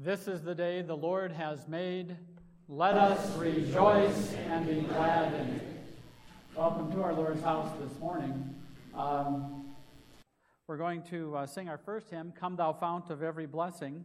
This is the day the Lord has made. Let us rejoice and be glad in it. Welcome to our Lord's house this morning. Um, we're going to uh, sing our first hymn, Come Thou Fount of Every Blessing.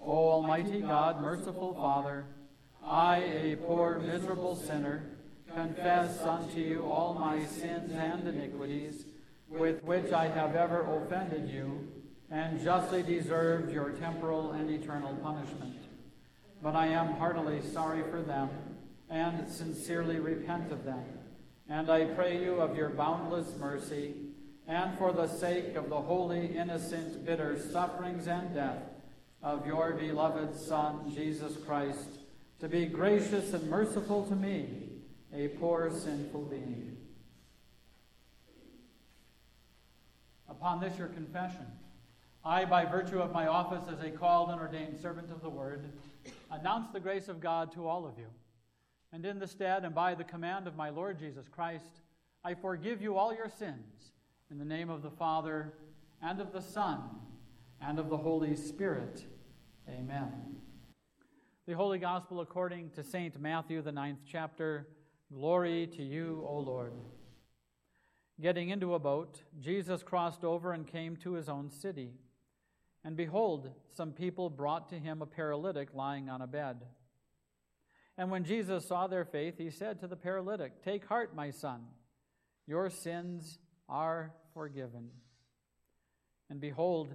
O Almighty God, merciful Father, I, a poor, miserable sinner, confess unto you all my sins and iniquities, with which I have ever offended you, and justly deserved your temporal and eternal punishment. But I am heartily sorry for them, and sincerely repent of them. And I pray you of your boundless mercy, and for the sake of the holy, innocent, bitter sufferings and death of your beloved Son, Jesus Christ, to be gracious and merciful to me, a poor sinful being. Upon this, your confession. I, by virtue of my office as a called and ordained servant of the word, announce the grace of God to all of you. And in the stead and by the command of my Lord Jesus Christ, I forgive you all your sins in the name of the Father and of the Son and of the Holy Spirit. Amen. The Holy Gospel according to St. Matthew, the ninth chapter. Glory to you, O Lord. Getting into a boat, Jesus crossed over and came to his own city. And behold, some people brought to him a paralytic lying on a bed. And when Jesus saw their faith, he said to the paralytic, Take heart, my son, your sins are forgiven. And behold,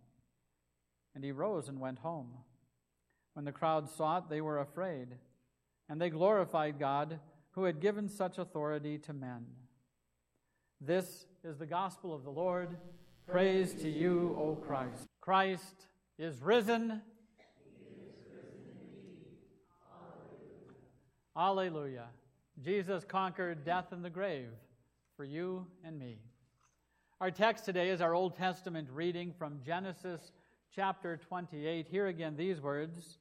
And he rose and went home. When the crowd saw it, they were afraid, and they glorified God who had given such authority to men. This is the gospel of the Lord. Praise to you, O Christ. Christ is risen. Alleluia. Jesus conquered death and the grave for you and me. Our text today is our Old Testament reading from Genesis chapter 28. Here again, these words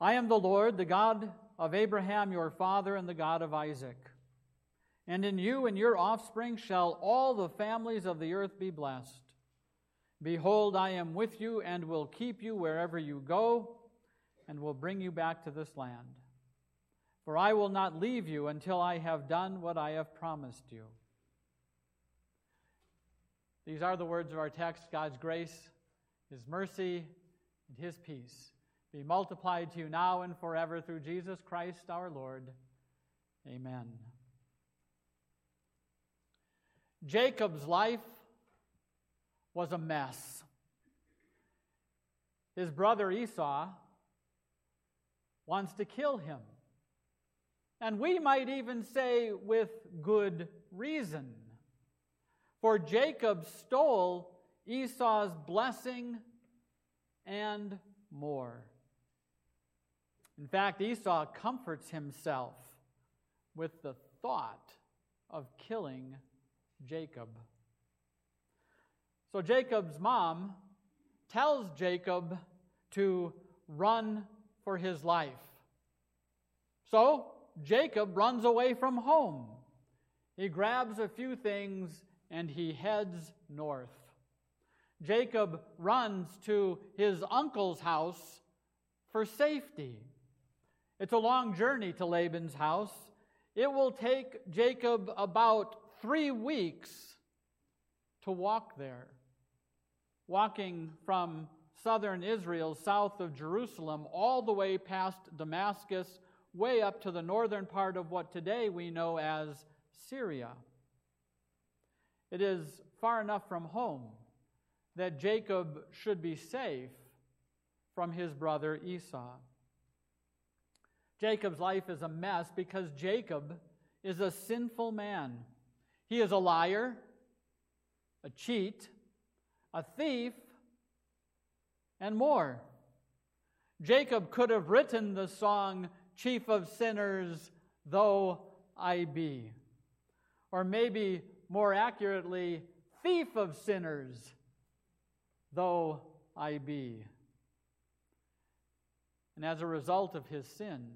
I am the Lord, the God of Abraham your father, and the God of Isaac. And in you and your offspring shall all the families of the earth be blessed. Behold, I am with you and will keep you wherever you go, and will bring you back to this land. For I will not leave you until I have done what I have promised you. These are the words of our text God's grace his mercy, and His peace be multiplied to you now and forever through Jesus Christ our Lord. Amen. Jacob's life was a mess. His brother Esau wants to kill him. And we might even say with good reason. For Jacob stole Esau's blessing and more. In fact, Esau comforts himself with the thought of killing Jacob. So Jacob's mom tells Jacob to run for his life. So Jacob runs away from home. He grabs a few things and he heads north. Jacob runs to his uncle's house for safety. It's a long journey to Laban's house. It will take Jacob about three weeks to walk there. Walking from southern Israel, south of Jerusalem, all the way past Damascus, way up to the northern part of what today we know as Syria. It is far enough from home that Jacob should be safe from his brother Esau. Jacob's life is a mess because Jacob is a sinful man. He is a liar, a cheat, a thief, and more. Jacob could have written the song, Chief of Sinners, Though I Be. Or maybe more accurately, Thief of Sinners, Though I Be. And as a result of his sin,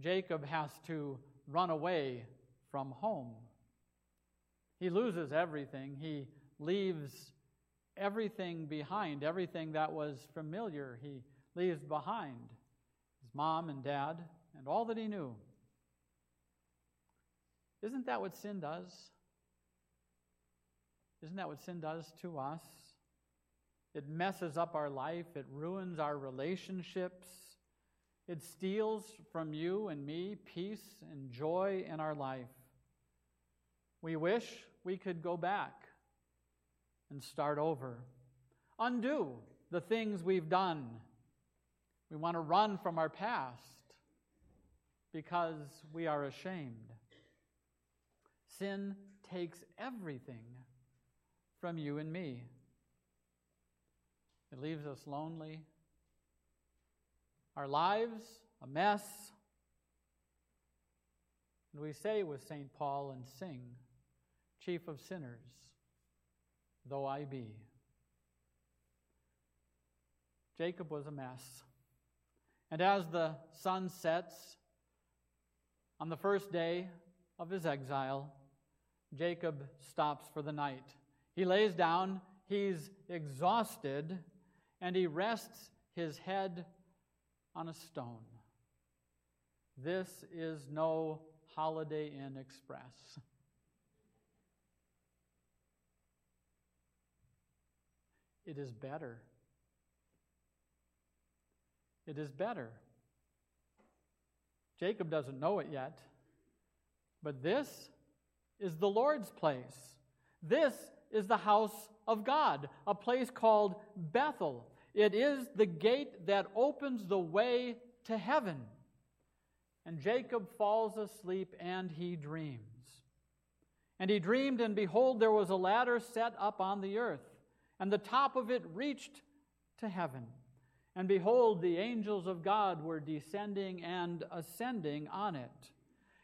Jacob has to run away from home. He loses everything. He leaves everything behind, everything that was familiar. He leaves behind his mom and dad and all that he knew. Isn't that what sin does? Isn't that what sin does to us? It messes up our life, it ruins our relationships, it steals from you and me peace and joy in our life. We wish we could go back and start over, undo the things we've done. We want to run from our past because we are ashamed. Sin takes everything from you and me. It leaves us lonely, our lives a mess. And we say with St. Paul and sing, Chief of sinners, though I be. Jacob was a mess. And as the sun sets on the first day of his exile, Jacob stops for the night. He lays down, he's exhausted, and he rests his head on a stone. This is no Holiday Inn Express. It is better. It is better. Jacob doesn't know it yet, but this is the Lord's place. This is the house of God, a place called Bethel. It is the gate that opens the way to heaven. And Jacob falls asleep and he dreams. And he dreamed, and behold, there was a ladder set up on the earth, and the top of it reached to heaven. And behold, the angels of God were descending and ascending on it.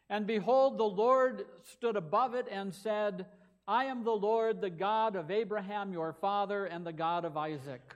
And behold, the Lord stood above it and said, I am the Lord, the God of Abraham your father, and the God of Isaac.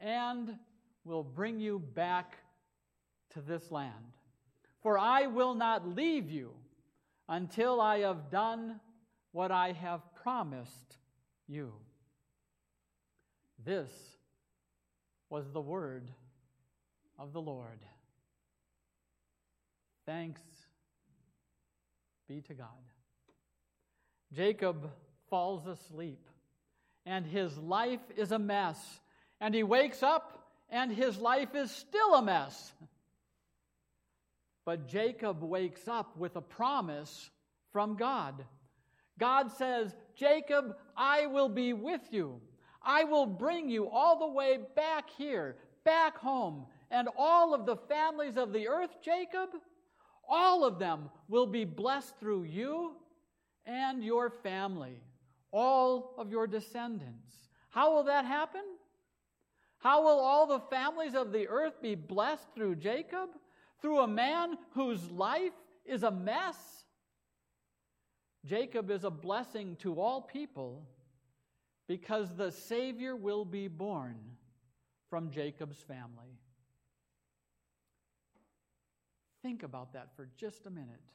and will bring you back to this land. For I will not leave you until I have done what I have promised you. This was the word of the Lord. Thanks be to God. Jacob falls asleep, and his life is a mess And he wakes up and his life is still a mess. But Jacob wakes up with a promise from God. God says, Jacob, I will be with you. I will bring you all the way back here, back home. And all of the families of the earth, Jacob, all of them will be blessed through you and your family, all of your descendants. How will that happen? How will all the families of the earth be blessed through Jacob? Through a man whose life is a mess? Jacob is a blessing to all people because the Savior will be born from Jacob's family. Think about that for just a minute.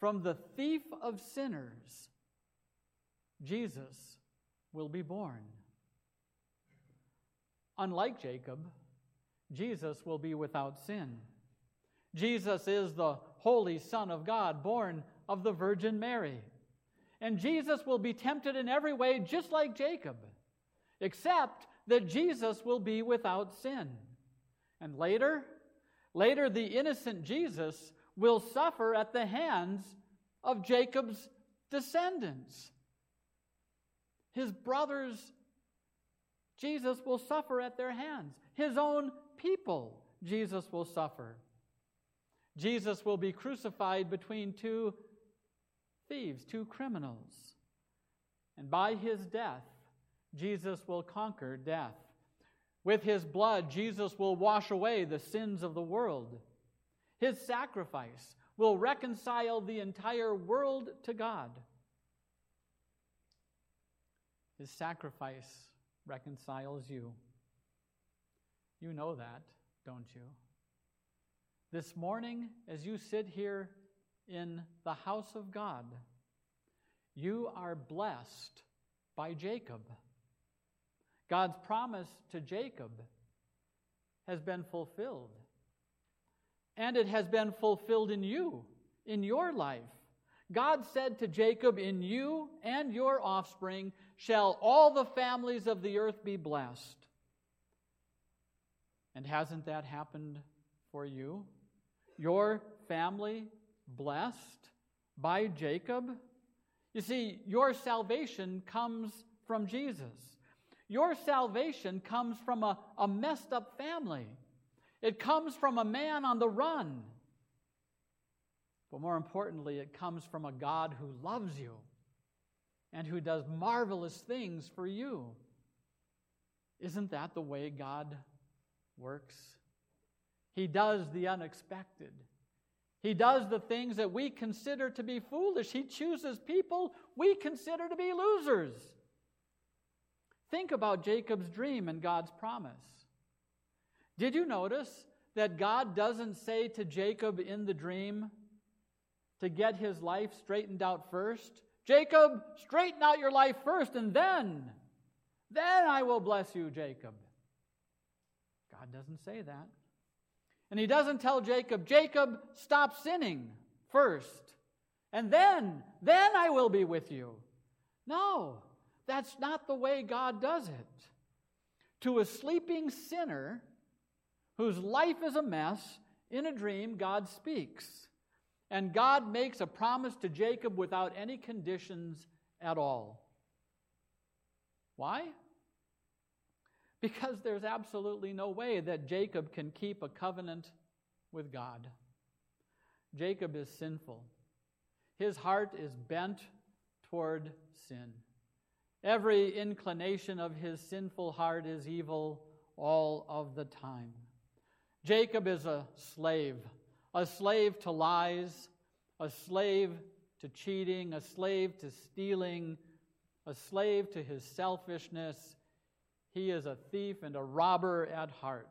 From the thief of sinners, Jesus will be born. Unlike Jacob, Jesus will be without sin. Jesus is the Holy Son of God, born of the Virgin Mary. And Jesus will be tempted in every way, just like Jacob, except that Jesus will be without sin. And later, later the innocent Jesus will suffer at the hands of Jacob's descendants. His brothers, Jesus will suffer at their hands. His own people, Jesus will suffer. Jesus will be crucified between two thieves, two criminals. And by his death, Jesus will conquer death. With his blood, Jesus will wash away the sins of the world. His sacrifice will reconcile the entire world to God. His sacrifice reconciles you. You know that, don't you? This morning, as you sit here in the house of God, you are blessed by Jacob. God's promise to Jacob has been fulfilled. And it has been fulfilled in you, in your life. God said to Jacob, In you and your offspring shall all the families of the earth be blessed. And hasn't that happened for you? Your family blessed by Jacob? You see, your salvation comes from Jesus. Your salvation comes from a, a messed up family. It comes from a man on the run. But more importantly, it comes from a God who loves you and who does marvelous things for you. Isn't that the way God works? He does the unexpected. He does the things that we consider to be foolish. He chooses people we consider to be losers. Think about Jacob's dream and God's promise. Did you notice that God doesn't say to Jacob in the dream to get his life straightened out first? Jacob, straighten out your life first, and then, then I will bless you, Jacob. God doesn't say that. And he doesn't tell Jacob, Jacob, stop sinning first, and then, then I will be with you. No, that's not the way God does it. To a sleeping sinner whose life is a mess, in a dream, God speaks. And God makes a promise to Jacob without any conditions at all. Why? Because there's absolutely no way that Jacob can keep a covenant with God. Jacob is sinful, his heart is bent toward sin. Every inclination of his sinful heart is evil all of the time. Jacob is a slave, a slave to lies, a slave to cheating, a slave to stealing, a slave to his selfishness he is a thief and a robber at heart.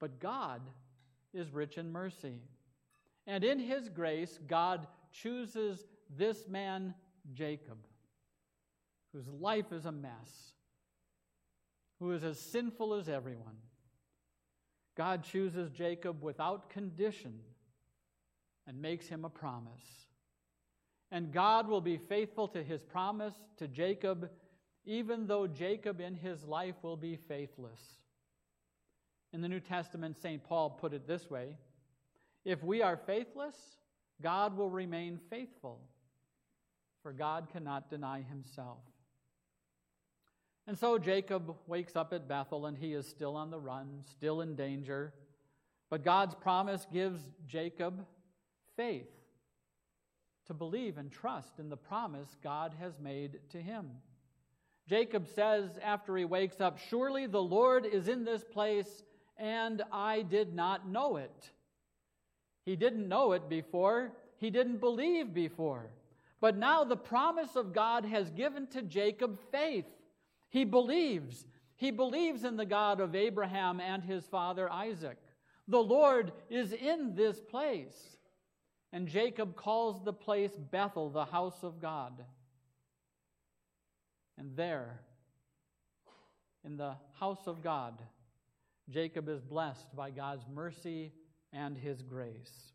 But God is rich in mercy. And in his grace, God chooses this man, Jacob, whose life is a mess, who is as sinful as everyone. God chooses Jacob without condition and makes him a promise. And God will be faithful to his promise to Jacob even though Jacob in his life will be faithless. In the New Testament, St. Paul put it this way If we are faithless, God will remain faithful, for God cannot deny himself. And so Jacob wakes up at Bethel and he is still on the run, still in danger. But God's promise gives Jacob faith to believe and trust in the promise God has made to him. Jacob says after he wakes up, Surely the Lord is in this place, and I did not know it. He didn't know it before, he didn't believe before. But now the promise of God has given to Jacob faith. He believes. He believes in the God of Abraham and his father Isaac. The Lord is in this place. And Jacob calls the place Bethel, the house of God. And there, in the house of God, Jacob is blessed by God's mercy and his grace.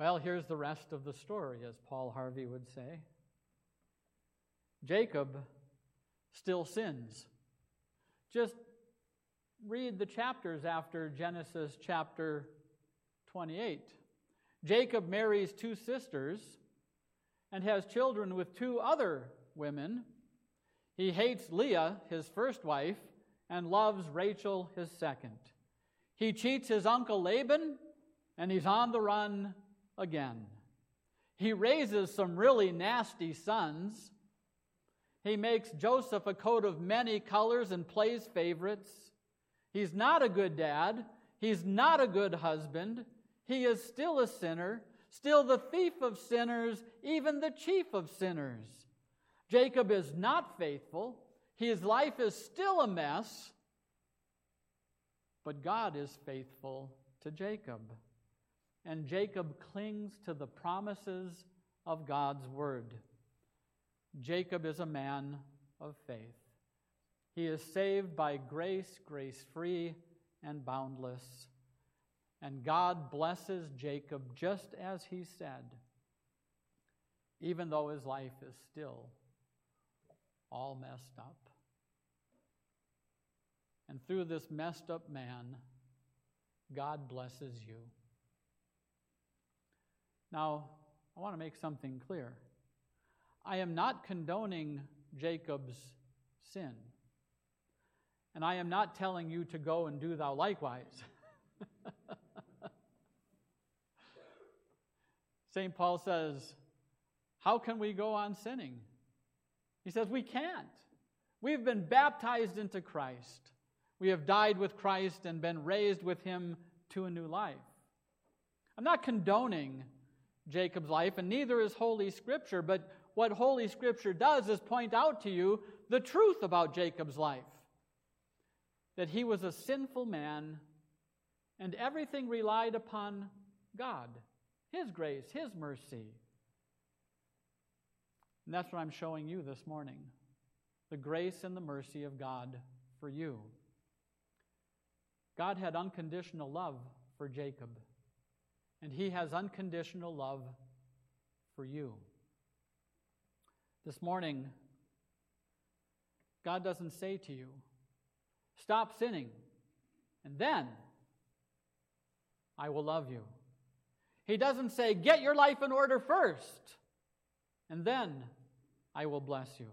Well, here's the rest of the story, as Paul Harvey would say. Jacob still sins. Just read the chapters after Genesis chapter 28. Jacob marries two sisters and has children with two other women. He hates Leah, his first wife, and loves Rachel, his second. He cheats his uncle Laban, and he's on the run again. He raises some really nasty sons he makes Joseph a coat of many colors and plays favorites. He's not a good dad. He's not a good husband. He is still a sinner, still the thief of sinners, even the chief of sinners. Jacob is not faithful. His life is still a mess. But God is faithful to Jacob. And Jacob clings to the promises of God's word. Jacob is a man of faith. He is saved by grace, grace free and boundless. And God blesses Jacob just as he said, even though his life is still all messed up. And through this messed up man, God blesses you. Now, I want to make something clear. I am not condoning Jacob's sin. And I am not telling you to go and do thou likewise. St. Paul says, How can we go on sinning? He says, We can't. We've been baptized into Christ. We have died with Christ and been raised with him to a new life. I'm not condoning Jacob's life, and neither is Holy Scripture, but what Holy Scripture does is point out to you the truth about Jacob's life that he was a sinful man and everything relied upon God, His grace, His mercy. And that's what I'm showing you this morning the grace and the mercy of God for you. God had unconditional love for Jacob, and He has unconditional love for you. This morning, God doesn't say to you, stop sinning, and then I will love you. He doesn't say, get your life in order first, and then I will bless you.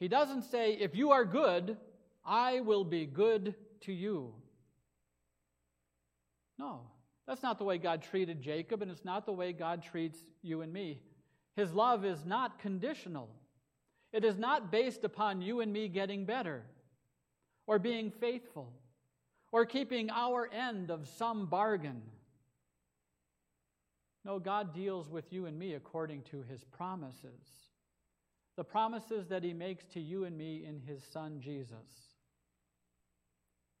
He doesn't say, if you are good, I will be good to you. No, that's not the way God treated Jacob, and it's not the way God treats you and me. His love is not conditional. It is not based upon you and me getting better, or being faithful, or keeping our end of some bargain. No, God deals with you and me according to his promises. The promises that he makes to you and me in his Son Jesus.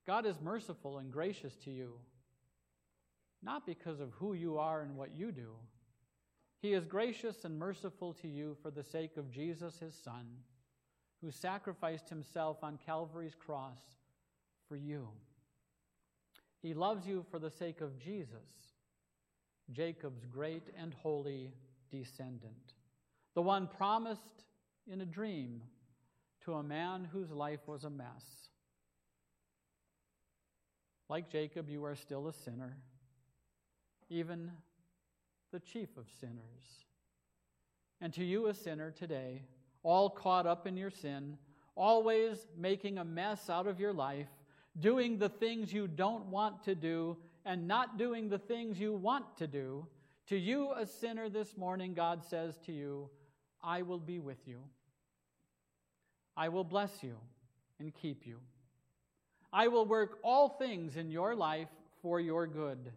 God is merciful and gracious to you, not because of who you are and what you do he is gracious and merciful to you for the sake of Jesus, his Son, who sacrificed himself on Calvary's cross for you. He loves you for the sake of Jesus, Jacob's great and holy descendant, the one promised in a dream to a man whose life was a mess. Like Jacob, you are still a sinner, even the chief of sinners. And to you, a sinner today, all caught up in your sin, always making a mess out of your life, doing the things you don't want to do, and not doing the things you want to do, to you, a sinner, this morning, God says to you, I will be with you. I will bless you and keep you. I will work all things in your life for your good.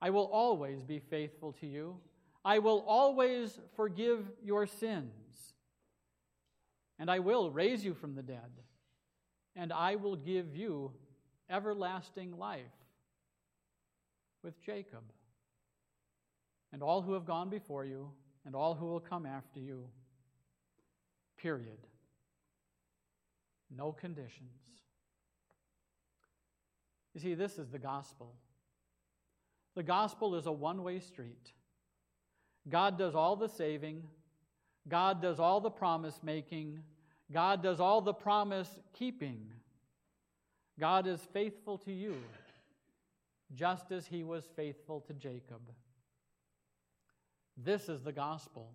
I will always be faithful to you. I will always forgive your sins. And I will raise you from the dead. And I will give you everlasting life with Jacob and all who have gone before you and all who will come after you. Period. No conditions. You see, this is the gospel. The gospel is a one way street. God does all the saving, God does all the promise making, God does all the promise keeping. God is faithful to you, just as he was faithful to Jacob. This is the gospel.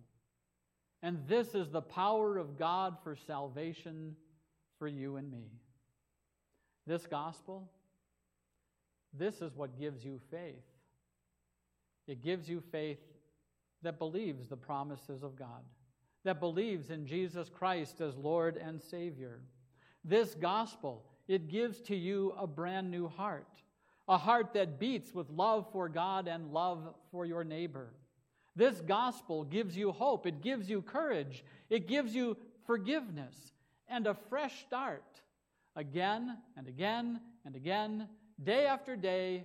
And this is the power of God for salvation for you and me. This gospel, this is what gives you faith. It gives you faith that believes the promises of God, that believes in Jesus Christ as Lord and Savior. This gospel, it gives to you a brand new heart, a heart that beats with love for God and love for your neighbor. This gospel gives you hope, it gives you courage, it gives you forgiveness and a fresh start again and again and again, day after day,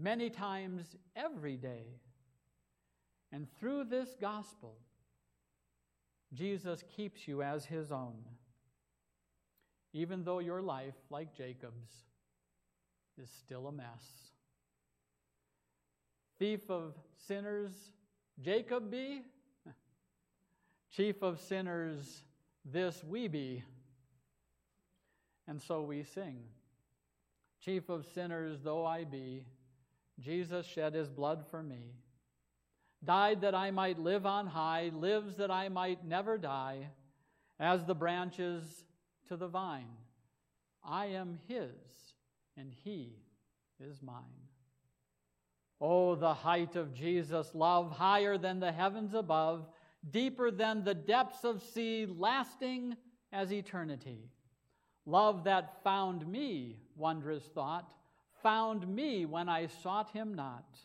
many times every day. And through this gospel, Jesus keeps you as his own, even though your life, like Jacob's, is still a mess. Thief of sinners, Jacob be? Chief of sinners, this we be. And so we sing. Chief of sinners though I be, Jesus shed his blood for me. Died that I might live on high, lives that I might never die, as the branches to the vine. I am his, and he is mine. Oh, the height of Jesus' love, higher than the heavens above, deeper than the depths of sea, lasting as eternity. Love that found me, wondrous thought, found me when I sought him not.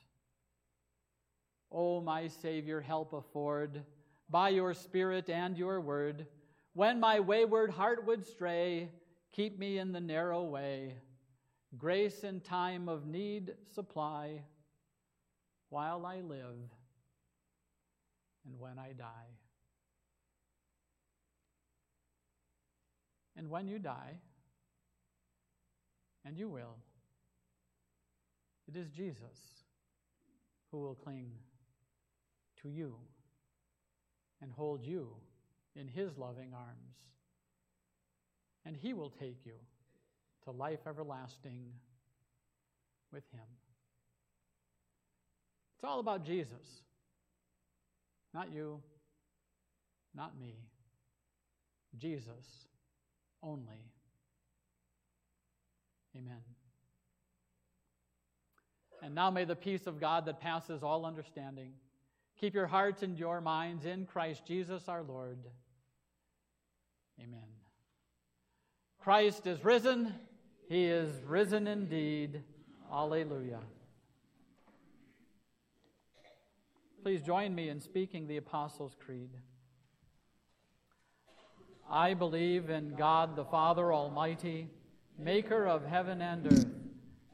O oh, my Savior, help afford by your Spirit and your word. When my wayward heart would stray, keep me in the narrow way. Grace in time of need supply while I live and when I die. And when you die, and you will, it is Jesus who will cling to you and hold you in his loving arms. And he will take you to life everlasting with him. It's all about Jesus. Not you, not me. Jesus only. Amen. And now may the peace of God that passes all understanding keep your hearts and your minds in Christ Jesus our Lord. Amen. Christ is risen. He is risen indeed. Alleluia. Please join me in speaking the Apostles' Creed. I believe in God the Father Almighty, maker of heaven and earth,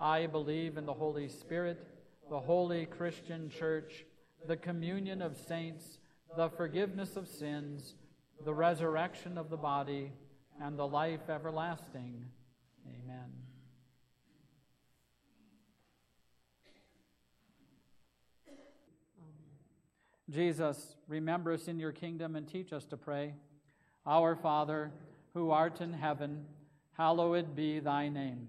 I believe in the Holy Spirit, the holy Christian church, the communion of saints, the forgiveness of sins, the resurrection of the body, and the life everlasting. Amen. Jesus, remember us in your kingdom and teach us to pray. Our Father, who art in heaven, hallowed be thy name.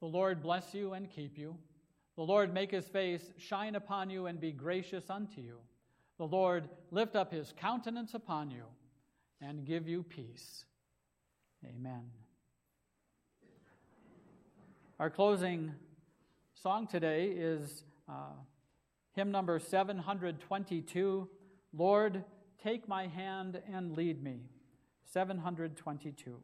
The Lord bless you and keep you. The Lord make his face shine upon you and be gracious unto you. The Lord lift up his countenance upon you and give you peace. Amen. Our closing song today is. Uh, Hymn number 722 Lord, take my hand and lead me. 722.